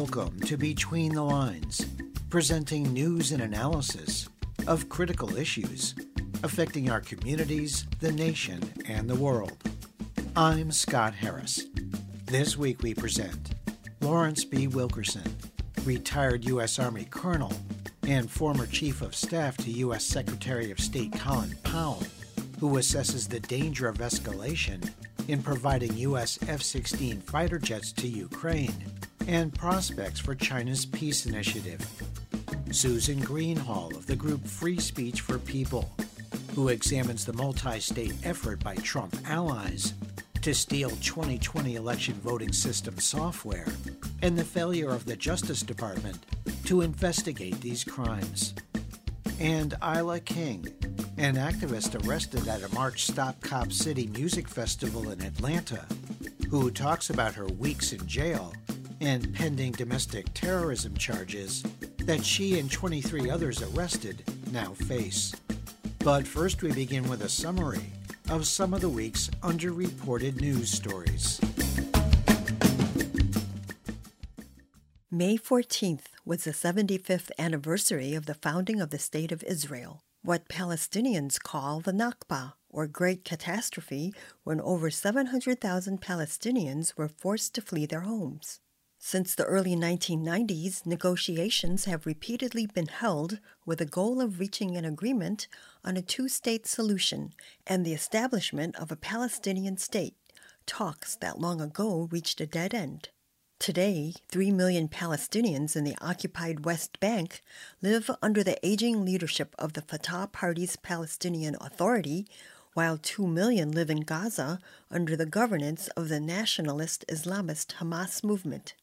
Welcome to Between the Lines, presenting news and analysis of critical issues affecting our communities, the nation, and the world. I'm Scott Harris. This week we present Lawrence B. Wilkerson, retired U.S. Army Colonel and former Chief of Staff to U.S. Secretary of State Colin Powell, who assesses the danger of escalation in providing U.S. F 16 fighter jets to Ukraine and prospects for China's peace initiative. Susan Greenhalgh of the group Free Speech for People, who examines the multi state effort by Trump allies to steal 2020 election voting system software and the failure of the Justice Department to investigate these crimes. And Ayla King, an activist arrested at a March Stop Cop City music festival in Atlanta, who talks about her weeks in jail and pending domestic terrorism charges that she and 23 others arrested now face. But first, we begin with a summary of some of the week's underreported news stories. May 14th was the 75th anniversary of the founding of the State of Israel what Palestinians call the Nakba, or Great Catastrophe, when over 700,000 Palestinians were forced to flee their homes. Since the early 1990s, negotiations have repeatedly been held with the goal of reaching an agreement on a two state solution and the establishment of a Palestinian state, talks that long ago reached a dead end. Today, 3 million Palestinians in the occupied West Bank live under the aging leadership of the Fatah Party's Palestinian Authority, while 2 million live in Gaza under the governance of the nationalist Islamist Hamas movement.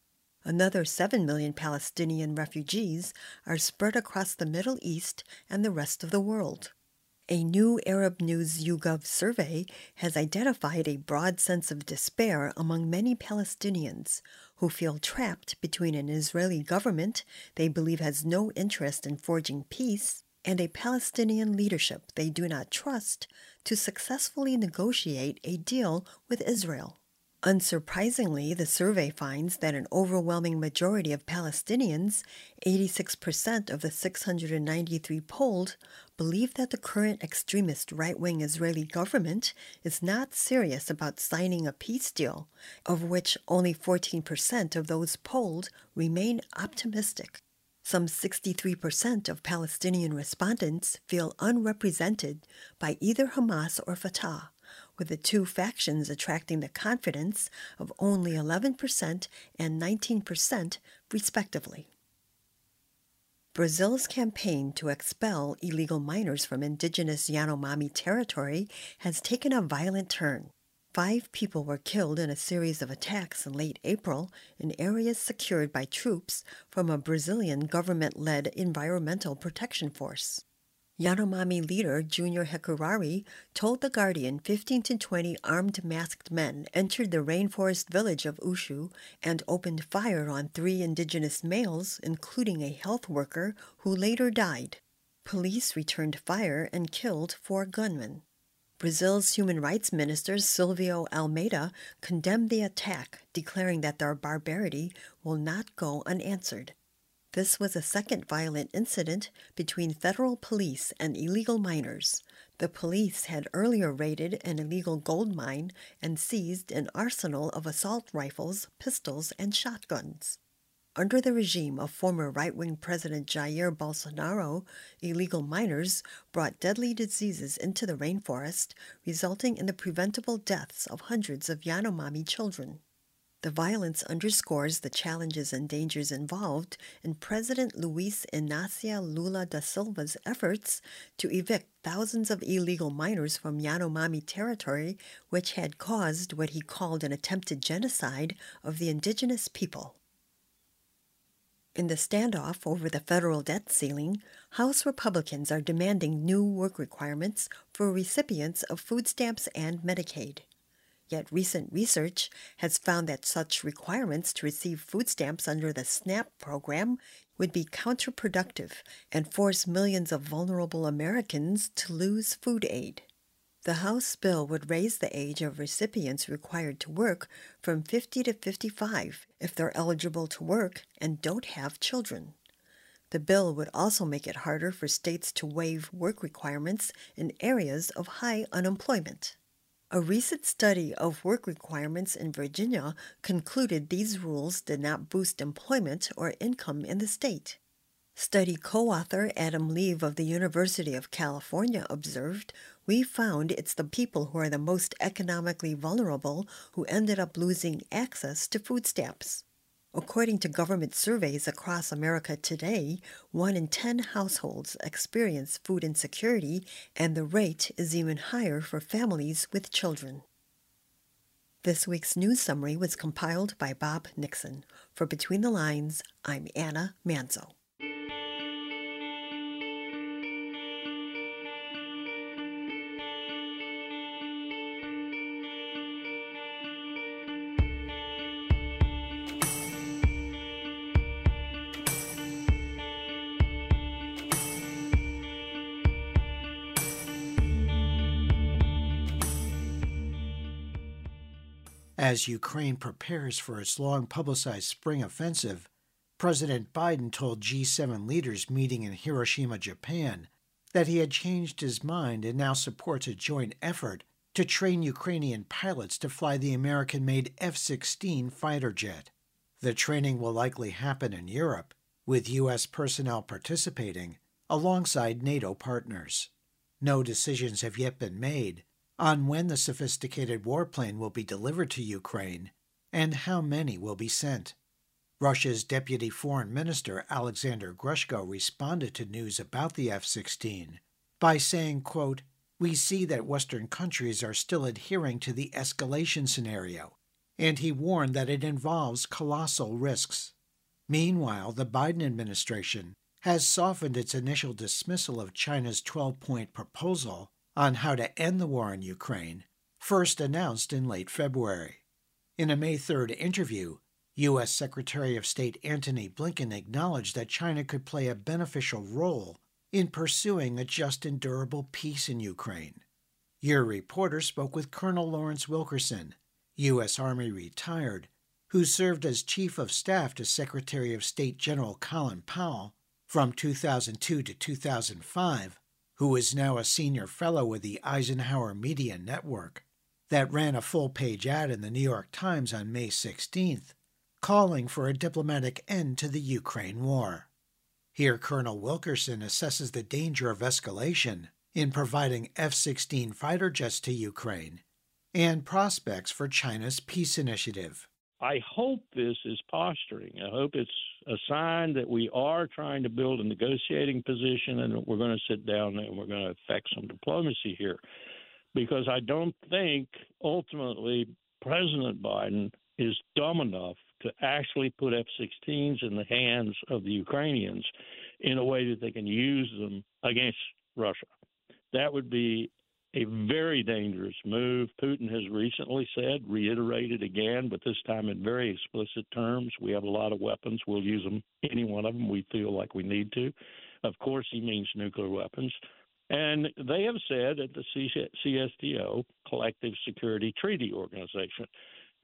Another 7 million Palestinian refugees are spread across the Middle East and the rest of the world. A new Arab News YouGov survey has identified a broad sense of despair among many Palestinians who feel trapped between an Israeli government they believe has no interest in forging peace and a Palestinian leadership they do not trust to successfully negotiate a deal with Israel. Unsurprisingly, the survey finds that an overwhelming majority of Palestinians, 86% of the 693 polled, believe that the current extremist right wing Israeli government is not serious about signing a peace deal, of which only 14% of those polled remain optimistic. Some 63% of Palestinian respondents feel unrepresented by either Hamas or Fatah with the two factions attracting the confidence of only 11% and 19%, respectively. Brazil's campaign to expel illegal miners from indigenous Yanomami territory has taken a violent turn. Five people were killed in a series of attacks in late April in areas secured by troops from a Brazilian government led environmental protection force. Yanomami leader Junior Hekurari told The Guardian 15 to 20 armed masked men entered the rainforest village of Ushu and opened fire on three indigenous males, including a health worker who later died. Police returned fire and killed four gunmen. Brazil's human rights minister Silvio Almeida condemned the attack, declaring that their barbarity will not go unanswered. This was a second violent incident between federal police and illegal miners. The police had earlier raided an illegal gold mine and seized an arsenal of assault rifles, pistols, and shotguns. Under the regime of former right wing President Jair Bolsonaro, illegal miners brought deadly diseases into the rainforest, resulting in the preventable deaths of hundreds of Yanomami children. The violence underscores the challenges and dangers involved in President Luiz Inácio Lula da Silva's efforts to evict thousands of illegal miners from Yanomami territory, which had caused what he called an attempted genocide of the indigenous people. In the standoff over the federal debt ceiling, House Republicans are demanding new work requirements for recipients of food stamps and Medicaid. Yet recent research has found that such requirements to receive food stamps under the SNAP program would be counterproductive and force millions of vulnerable Americans to lose food aid. The House bill would raise the age of recipients required to work from 50 to 55 if they're eligible to work and don't have children. The bill would also make it harder for states to waive work requirements in areas of high unemployment. A recent study of work requirements in Virginia concluded these rules did not boost employment or income in the state. Study co author Adam Leive of the University of California observed We found it's the people who are the most economically vulnerable who ended up losing access to food stamps. According to government surveys across America today, one in 10 households experience food insecurity, and the rate is even higher for families with children. This week's news summary was compiled by Bob Nixon. For Between the Lines, I'm Anna Manzo. As Ukraine prepares for its long publicized spring offensive, President Biden told G7 leaders meeting in Hiroshima, Japan, that he had changed his mind and now supports a joint effort to train Ukrainian pilots to fly the American made F 16 fighter jet. The training will likely happen in Europe, with U.S. personnel participating alongside NATO partners. No decisions have yet been made, on when the sophisticated warplane will be delivered to Ukraine and how many will be sent. Russia's Deputy Foreign Minister Alexander Grushko responded to news about the F 16 by saying, quote, We see that Western countries are still adhering to the escalation scenario, and he warned that it involves colossal risks. Meanwhile, the Biden administration has softened its initial dismissal of China's 12 point proposal on how to end the war in Ukraine, first announced in late February. In a May 3rd interview, U.S. Secretary of State Antony Blinken acknowledged that China could play a beneficial role in pursuing a just and durable peace in Ukraine. Your reporter spoke with Colonel Lawrence Wilkerson, U.S. Army retired, who served as Chief of Staff to Secretary of State General Colin Powell from 2002 to 2005 who is now a senior fellow with the Eisenhower Media Network, that ran a full page ad in the New York Times on May 16th, calling for a diplomatic end to the Ukraine war. Here, Colonel Wilkerson assesses the danger of escalation in providing F 16 fighter jets to Ukraine and prospects for China's peace initiative. I hope this is posturing. I hope it's a sign that we are trying to build a negotiating position and we're going to sit down and we're going to affect some diplomacy here. Because I don't think ultimately President Biden is dumb enough to actually put F 16s in the hands of the Ukrainians in a way that they can use them against Russia. That would be a very dangerous move. Putin has recently said, reiterated again, but this time in very explicit terms, we have a lot of weapons. We'll use them, any one of them we feel like we need to. Of course, he means nuclear weapons. And they have said at the CSTO, Collective Security Treaty Organization,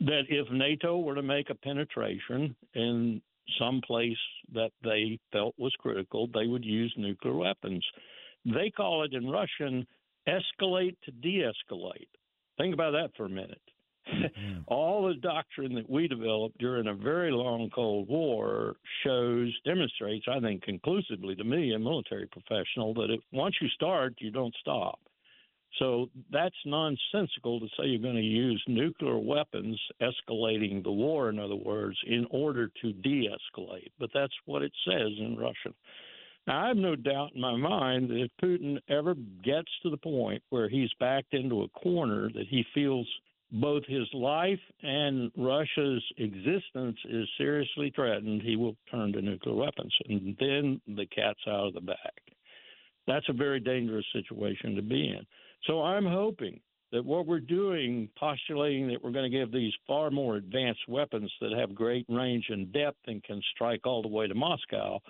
that if NATO were to make a penetration in some place that they felt was critical, they would use nuclear weapons. They call it in Russian escalate to de escalate. Think about that for a minute. Mm-hmm. All the doctrine that we developed during a very long Cold War shows, demonstrates, I think, conclusively to me, a military professional, that if once you start, you don't stop. So that's nonsensical to say you're going to use nuclear weapons, escalating the war, in other words, in order to de escalate. But that's what it says in Russian. Now, I have no doubt in my mind that if Putin ever gets to the point where he's backed into a corner that he feels both his life and Russia's existence is seriously threatened, he will turn to nuclear weapons. And then the cat's out of the bag. That's a very dangerous situation to be in. So I'm hoping that what we're doing, postulating that we're going to give these far more advanced weapons that have great range and depth and can strike all the way to Moscow,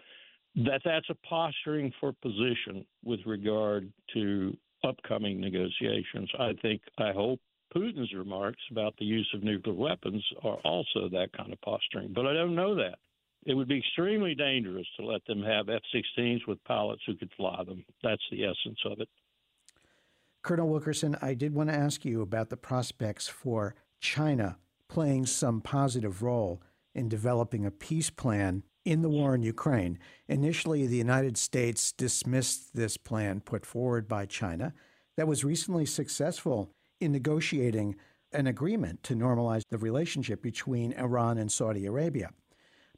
that that's a posturing for position with regard to upcoming negotiations. I think, I hope Putin's remarks about the use of nuclear weapons are also that kind of posturing, but I don't know that. It would be extremely dangerous to let them have F 16s with pilots who could fly them. That's the essence of it. Colonel Wilkerson, I did want to ask you about the prospects for China playing some positive role in developing a peace plan in the war in Ukraine. Initially, the United States dismissed this plan put forward by China that was recently successful in negotiating an agreement to normalize the relationship between Iran and Saudi Arabia.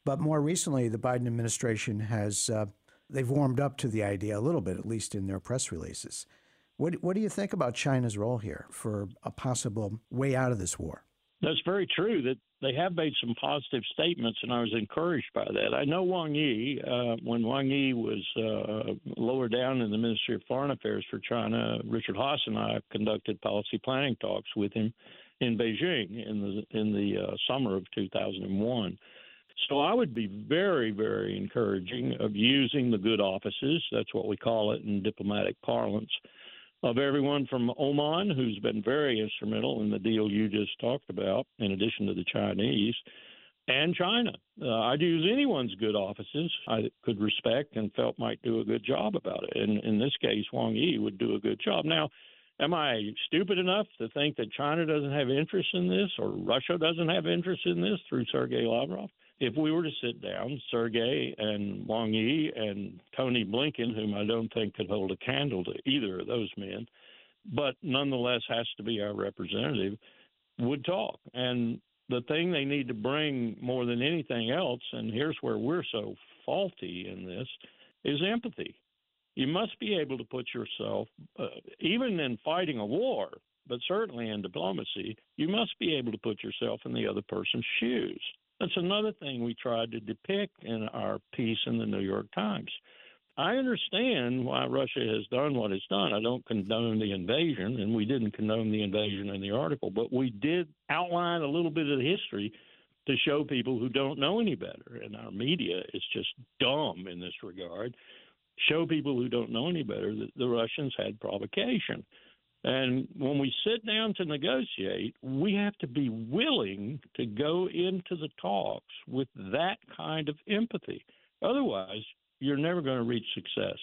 But more recently, the Biden administration has uh, they've warmed up to the idea a little bit, at least in their press releases. What, what do you think about China's role here for a possible way out of this war? That's very true. That they have made some positive statements, and I was encouraged by that. I know Wang Yi. Uh, when Wang Yi was uh, lower down in the Ministry of Foreign Affairs for China, Richard Haass and I conducted policy planning talks with him in Beijing in the in the uh, summer of 2001. So I would be very, very encouraging of using the good offices. That's what we call it in diplomatic parlance of everyone from Oman, who's been very instrumental in the deal you just talked about, in addition to the Chinese, and China. Uh, I'd use anyone's good offices I could respect and felt might do a good job about it. And in this case, Wang Yi would do a good job. Now, am I stupid enough to think that China doesn't have interest in this or Russia doesn't have interest in this through Sergei Lavrov? If we were to sit down, Sergey and Wang Yi and Tony Blinken, whom I don't think could hold a candle to either of those men, but nonetheless has to be our representative, would talk. And the thing they need to bring more than anything else, and here's where we're so faulty in this, is empathy. You must be able to put yourself, uh, even in fighting a war, but certainly in diplomacy, you must be able to put yourself in the other person's shoes. That's another thing we tried to depict in our piece in the New York Times. I understand why Russia has done what it's done. I don't condone the invasion, and we didn't condone the invasion in the article, but we did outline a little bit of the history to show people who don't know any better. And our media is just dumb in this regard. Show people who don't know any better that the Russians had provocation. And when we sit down to negotiate, we have to be willing to go into the talks with that kind of empathy. Otherwise, you're never going to reach success.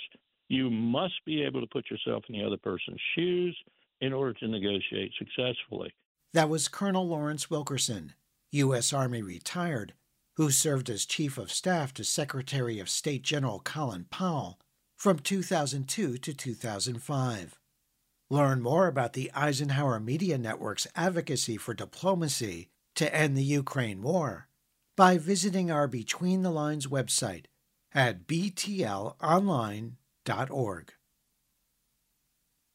You must be able to put yourself in the other person's shoes in order to negotiate successfully. That was Colonel Lawrence Wilkerson, U.S. Army retired, who served as Chief of Staff to Secretary of State General Colin Powell from 2002 to 2005. Learn more about the Eisenhower Media Network's advocacy for diplomacy to end the Ukraine war by visiting our Between the Lines website at btlonline.org.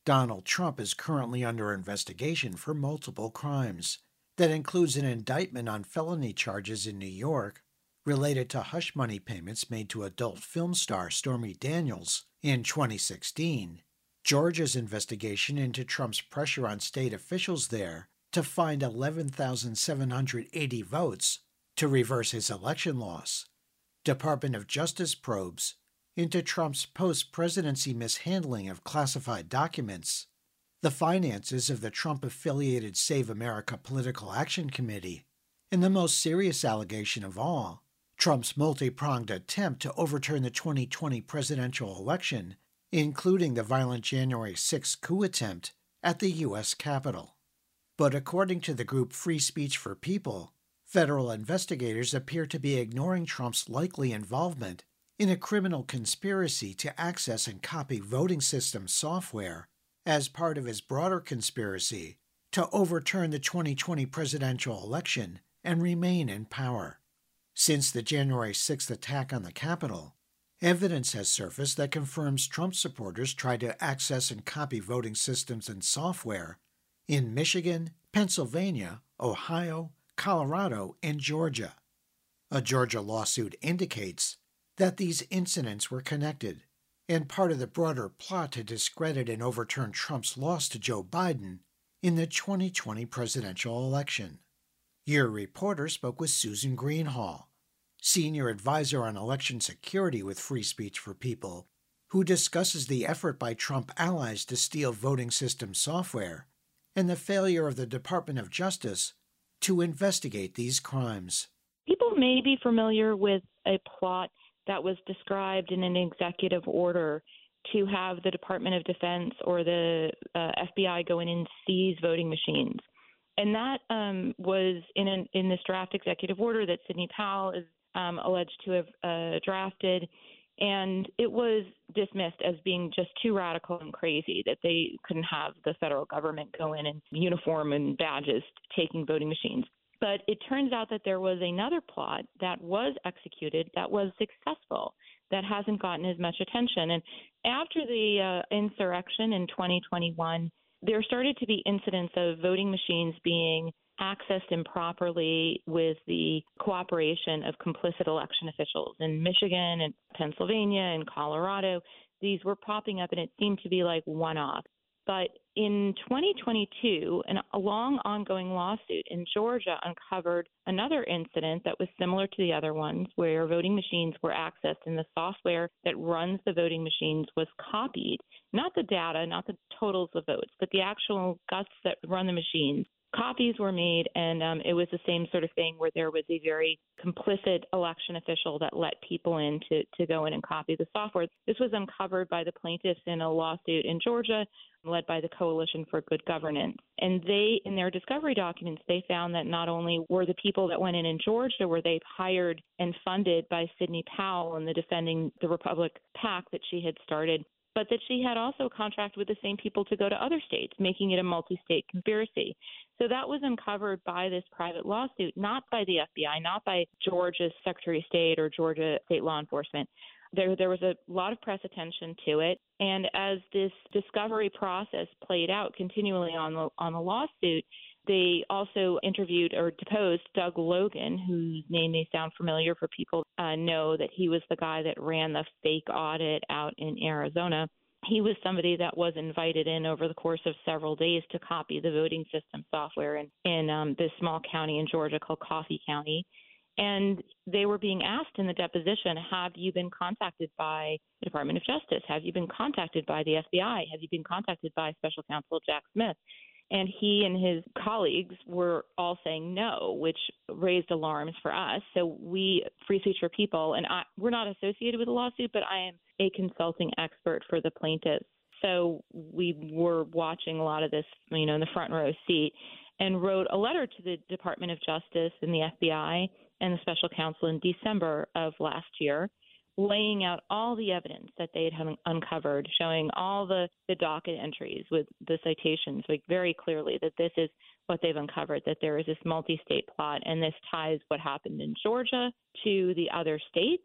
Donald Trump is currently under investigation for multiple crimes. That includes an indictment on felony charges in New York related to hush money payments made to adult film star Stormy Daniels in 2016 Georgia's investigation into Trump's pressure on state officials there to find 11,780 votes to reverse his election loss. Department of Justice probes into Trump's post presidency mishandling of classified documents, the finances of the Trump affiliated Save America Political Action Committee, and the most serious allegation of all, Trump's multi pronged attempt to overturn the 2020 presidential election including the violent January 6 coup attempt at the U.S. Capitol. But according to the group Free Speech for People, federal investigators appear to be ignoring Trump's likely involvement in a criminal conspiracy to access and copy voting system software as part of his broader conspiracy to overturn the 2020 presidential election and remain in power. Since the January 6th attack on the Capitol, Evidence has surfaced that confirms Trump supporters tried to access and copy voting systems and software in Michigan, Pennsylvania, Ohio, Colorado, and Georgia. A Georgia lawsuit indicates that these incidents were connected and part of the broader plot to discredit and overturn Trump's loss to Joe Biden in the 2020 presidential election. Your reporter spoke with Susan Greenhalgh, senior advisor on election security with Free Speech for People, who discusses the effort by Trump allies to steal voting system software and the failure of the Department of Justice to investigate these crimes. People may be familiar with a plot that was described in an executive order to have the Department of Defense or the uh, FBI go in and seize voting machines. And that um, was in an, in this draft executive order that Sidney Powell is um, alleged to have uh, drafted, and it was dismissed as being just too radical and crazy that they couldn't have the federal government go in in uniform and badges taking voting machines. But it turns out that there was another plot that was executed that was successful that hasn't gotten as much attention. And after the uh, insurrection in 2021, there started to be incidents of voting machines being accessed improperly with the cooperation of complicit election officials in Michigan and Pennsylvania and Colorado. These were popping up, and it seemed to be like one off. But in 2022, an, a long ongoing lawsuit in Georgia uncovered another incident that was similar to the other ones, where voting machines were accessed and the software that runs the voting machines was copied. Not the data, not the totals of votes, but the actual guts that run the machines copies were made, and um, it was the same sort of thing where there was a very complicit election official that let people in to, to go in and copy the software. This was uncovered by the plaintiffs in a lawsuit in Georgia led by the Coalition for Good Governance. And they, in their discovery documents, they found that not only were the people that went in in Georgia, were they hired and funded by Sidney Powell and the Defending the Republic PAC that she had started, but that she had also contracted with the same people to go to other states, making it a multi state conspiracy. So that was uncovered by this private lawsuit, not by the FBI, not by Georgia's Secretary of State or Georgia state law enforcement. There, there was a lot of press attention to it, and as this discovery process played out continually on the on the lawsuit, they also interviewed or deposed Doug Logan, whose name may sound familiar for people uh, know that he was the guy that ran the fake audit out in Arizona. He was somebody that was invited in over the course of several days to copy the voting system software in, in um, this small county in Georgia called Coffee County. And they were being asked in the deposition, have you been contacted by the Department of Justice? Have you been contacted by the FBI? Have you been contacted by Special Counsel Jack Smith? And he and his colleagues were all saying no, which raised alarms for us. So we, Free Speech for People, and I, we're not associated with the lawsuit, but I am a consulting expert for the plaintiffs. So we were watching a lot of this, you know, in the front row seat, and wrote a letter to the Department of Justice and the FBI and the special counsel in December of last year laying out all the evidence that they had uncovered, showing all the, the docket entries with the citations, like very clearly that this is what they've uncovered, that there is this multi state plot, and this ties what happened in Georgia to the other states.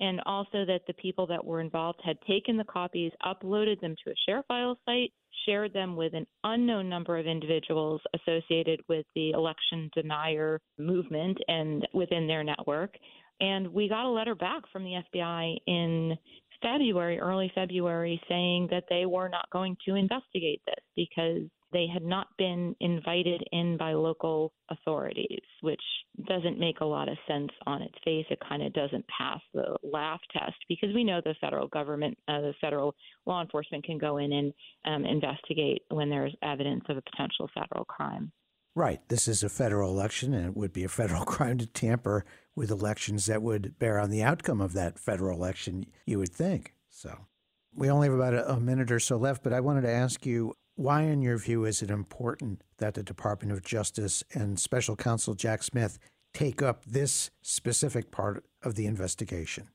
And also that the people that were involved had taken the copies, uploaded them to a ShareFile site, shared them with an unknown number of individuals associated with the election denier movement and within their network, and we got a letter back from the FBI in February, early February, saying that they were not going to investigate this because they had not been invited in by local authorities, which doesn't make a lot of sense on its face. It kind of doesn't pass the laugh test because we know the federal government, uh, the federal law enforcement can go in and um, investigate when there's evidence of a potential federal crime. Right. This is a federal election, and it would be a federal crime to tamper with elections that would bear on the outcome of that federal election, you would think. So we only have about a, a minute or so left, but I wanted to ask you why, in your view, is it important that the Department of Justice and Special Counsel Jack Smith take up this specific part of the investigation?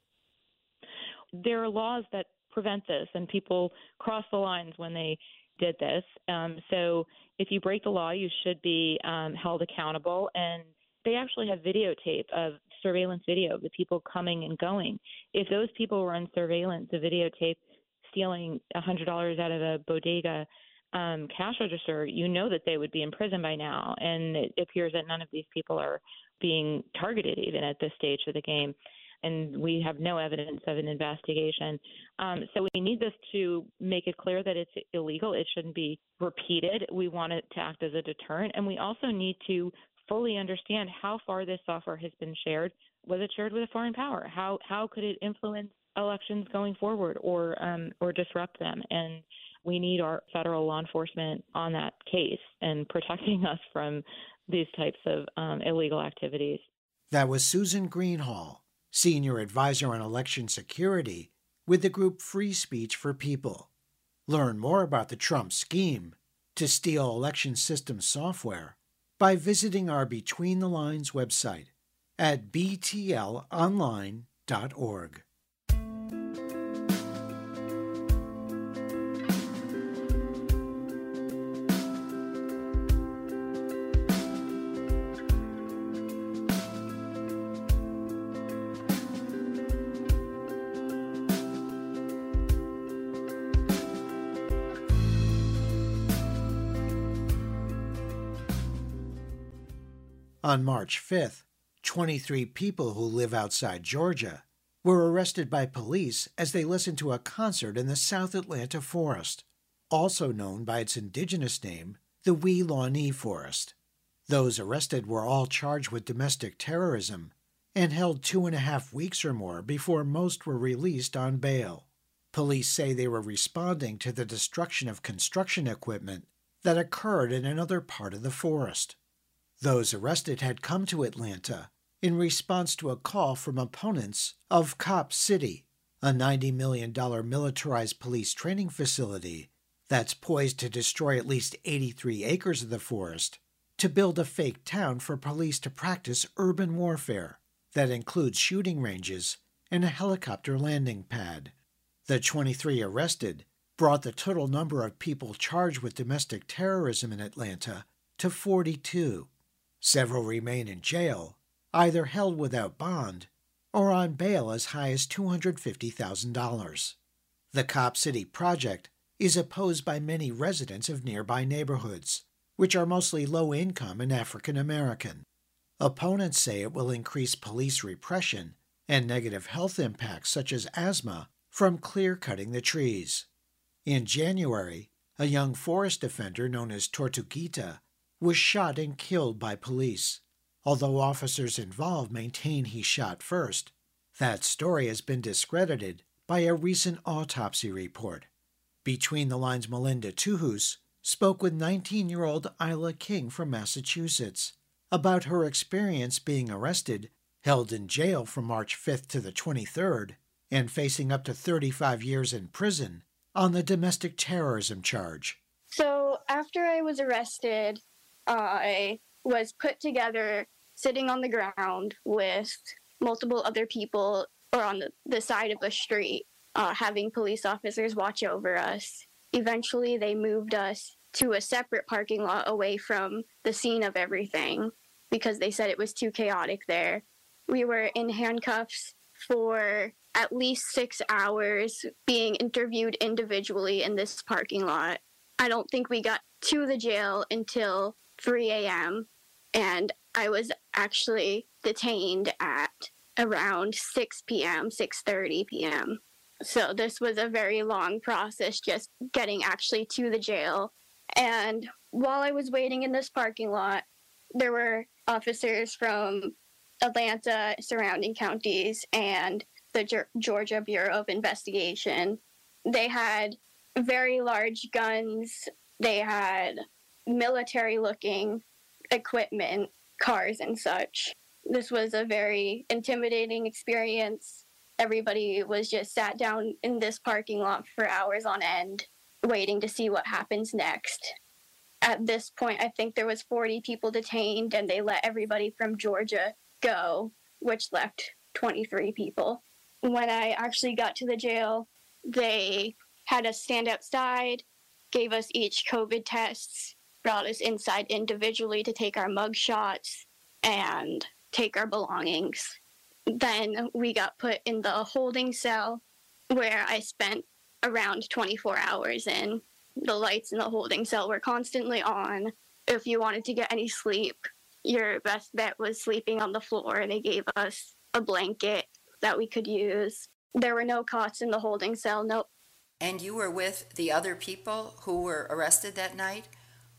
There are laws that prevent this, and people cross the lines when they did this. Um, so if you break the law, you should be um, held accountable. And they actually have videotape of surveillance video of the people coming and going. If those people were on surveillance, the videotape stealing $100 out of a bodega um, cash register, you know that they would be in prison by now. And it appears that none of these people are being targeted even at this stage of the game and we have no evidence of an investigation. Um, so we need this to make it clear that it's illegal. It shouldn't be repeated. We want it to act as a deterrent, and we also need to fully understand how far this software has been shared, was it shared with a foreign power? How how could it influence elections going forward or um, or disrupt them? And we need our federal law enforcement on that case and protecting us from these types of um, illegal activities. That was Susan Greenhalgh, Senior Advisor on Election Security with the group Free Speech for People. Learn more about the Trump scheme to steal election system software by visiting our Between the Lines website at btlonline.org. On March 5th, 23 people who live outside Georgia were arrested by police as they listened to a concert in the South Atlanta forest, also known by its indigenous name, the Weelaunee Forest. Those arrested were all charged with domestic terrorism and held two and a half weeks or more before most were released on bail. Police say they were responding to the destruction of construction equipment that occurred in another part of the forest. Those arrested had come to Atlanta in response to a call from opponents of Cop City, a $90 million militarized police training facility that's poised to destroy at least 83 acres of the forest to build a fake town for police to practice urban warfare that includes shooting ranges and a helicopter landing pad. The 23 arrested brought the total number of people charged with domestic terrorism in Atlanta to 42. Several remain in jail, either held without bond or on bail as high as $250,000. The Cop City project is opposed by many residents of nearby neighborhoods, which are mostly low income and African American. Opponents say it will increase police repression and negative health impacts such as asthma from clear cutting the trees. In January, a young forest defender known as Tortuguita was shot and killed by police, although officers involved maintain he shot first. That story has been discredited by a recent autopsy report. Between the Lines Melinda Tuhus spoke with 19 year old Ayla King from Massachusetts about her experience being arrested, held in jail from March 5th to the 23rd, and facing up to 35 years in prison on the domestic terrorism charge. So, after I was arrested, I was put together sitting on the ground with multiple other people or on the, the side of a street, uh, having police officers watch over us. Eventually, they moved us to a separate parking lot away from the scene of everything because they said it was too chaotic there. We were in handcuffs for at least six hours being interviewed individually in this parking lot. I don't think we got to the jail until 3 a.m. and I was actually detained at around 6 p.m., 6:30 p.m. So this was a very long process just getting actually to the jail. And while I was waiting in this parking lot, there were officers from Atlanta, surrounding counties, and the Georgia Bureau of Investigation. They had very large guns. They had military looking equipment, cars, and such. This was a very intimidating experience. Everybody was just sat down in this parking lot for hours on end, waiting to see what happens next. At this point, I think there was 40 people detained, and they let everybody from Georgia go, which left 23 people. When I actually got to the jail, they had us stand outside, gave us each COVID tests, brought us inside individually to take our mug shots and take our belongings. Then we got put in the holding cell where I spent around 24 hours in. The lights in the holding cell were constantly on. If you wanted to get any sleep, your best bet was sleeping on the floor. And they gave us a blanket that we could use. There were no cots in the holding cell, nope. And you were with the other people who were arrested that night?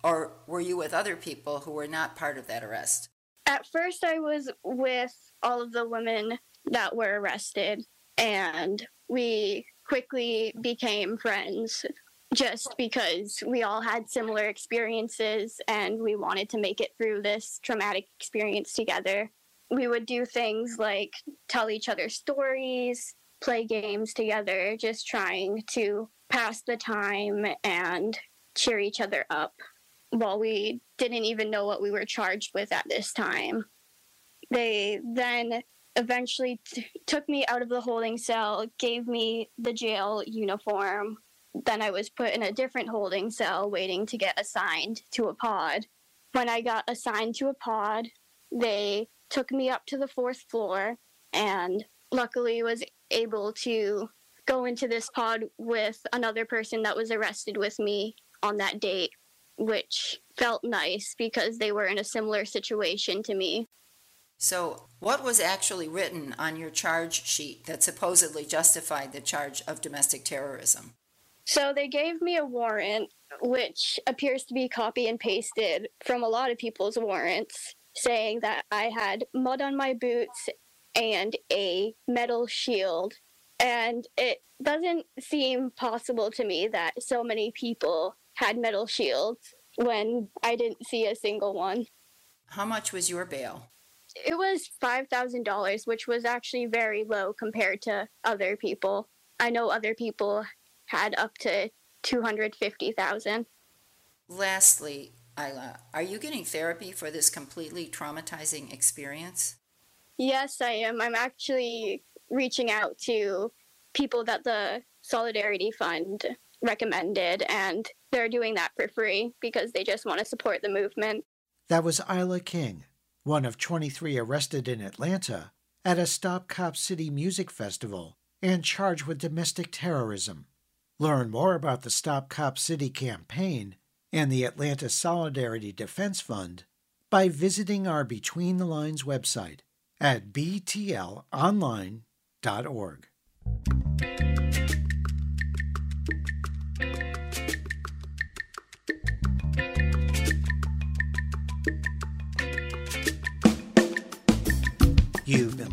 Or were you with other people who were not part of that arrest? At first, I was with all of the women that were arrested, and we quickly became friends just because we all had similar experiences and we wanted to make it through this traumatic experience together. We would do things like tell each other stories, play games together, just trying to pass the time and cheer each other up while we didn't even know what we were charged with at this time. They then eventually t- took me out of the holding cell, gave me the jail uniform. Then I was put in a different holding cell waiting to get assigned to a pod. When I got assigned to a pod, they took me up to the fourth floor and luckily was able to go into this pod with another person that was arrested with me on that date, which felt nice because they were in a similar situation to me. So, what was actually written on your charge sheet that supposedly justified the charge of domestic terrorism? So, they gave me a warrant, which appears to be copy and pasted from a lot of people's warrants, saying that I had mud on my boots and a metal shield. And it doesn't seem possible to me that so many people had metal shields when I didn't see a single one. How much was your bail? It was $5,000, which was actually very low compared to other people. I know other people had up to 250,000. Lastly, Ayla, are you getting therapy for this completely traumatizing experience? Yes, I am. I'm actually reaching out to people that the Solidarity Fund recommended, and they're doing that for free because they just want to support the movement. That was Ayla King, one of 23 arrested in Atlanta at a Stop Cop City music festival and charged with domestic terrorism. Learn more about the Stop Cop City campaign and the Atlanta Solidarity Defense Fund by visiting our Between the Lines website at btlonline.org.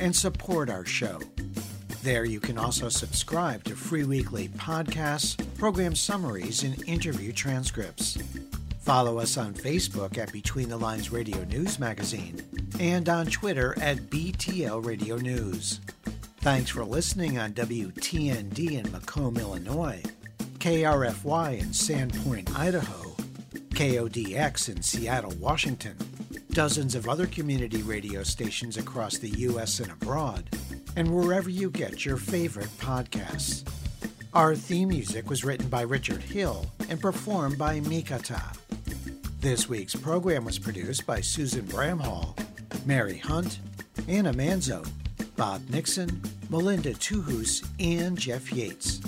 and support our show. There you can also subscribe to free weekly podcasts, program summaries, and interview transcripts. Follow us on Facebook at Between the Lines Radio News Magazine and on Twitter at BTL Radio News. Thanks for listening on WTND in Macomb, Illinois, KRFY in Sandpoint, Idaho, KODX in Seattle, Washington, dozens of other community radio stations across the U.S. and abroad, and wherever you get your favorite podcasts. Our theme music was written by Richard Hill and performed by Mikata. This week's program was produced by Susan Bramhall, Mary Hunt, Anna Manzo, Bob Nixon, Melinda Tuhus, and Jeff Yates.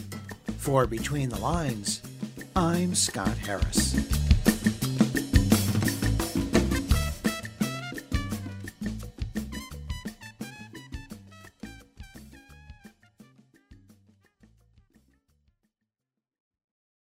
For Between the Lines, I'm Scott Harris.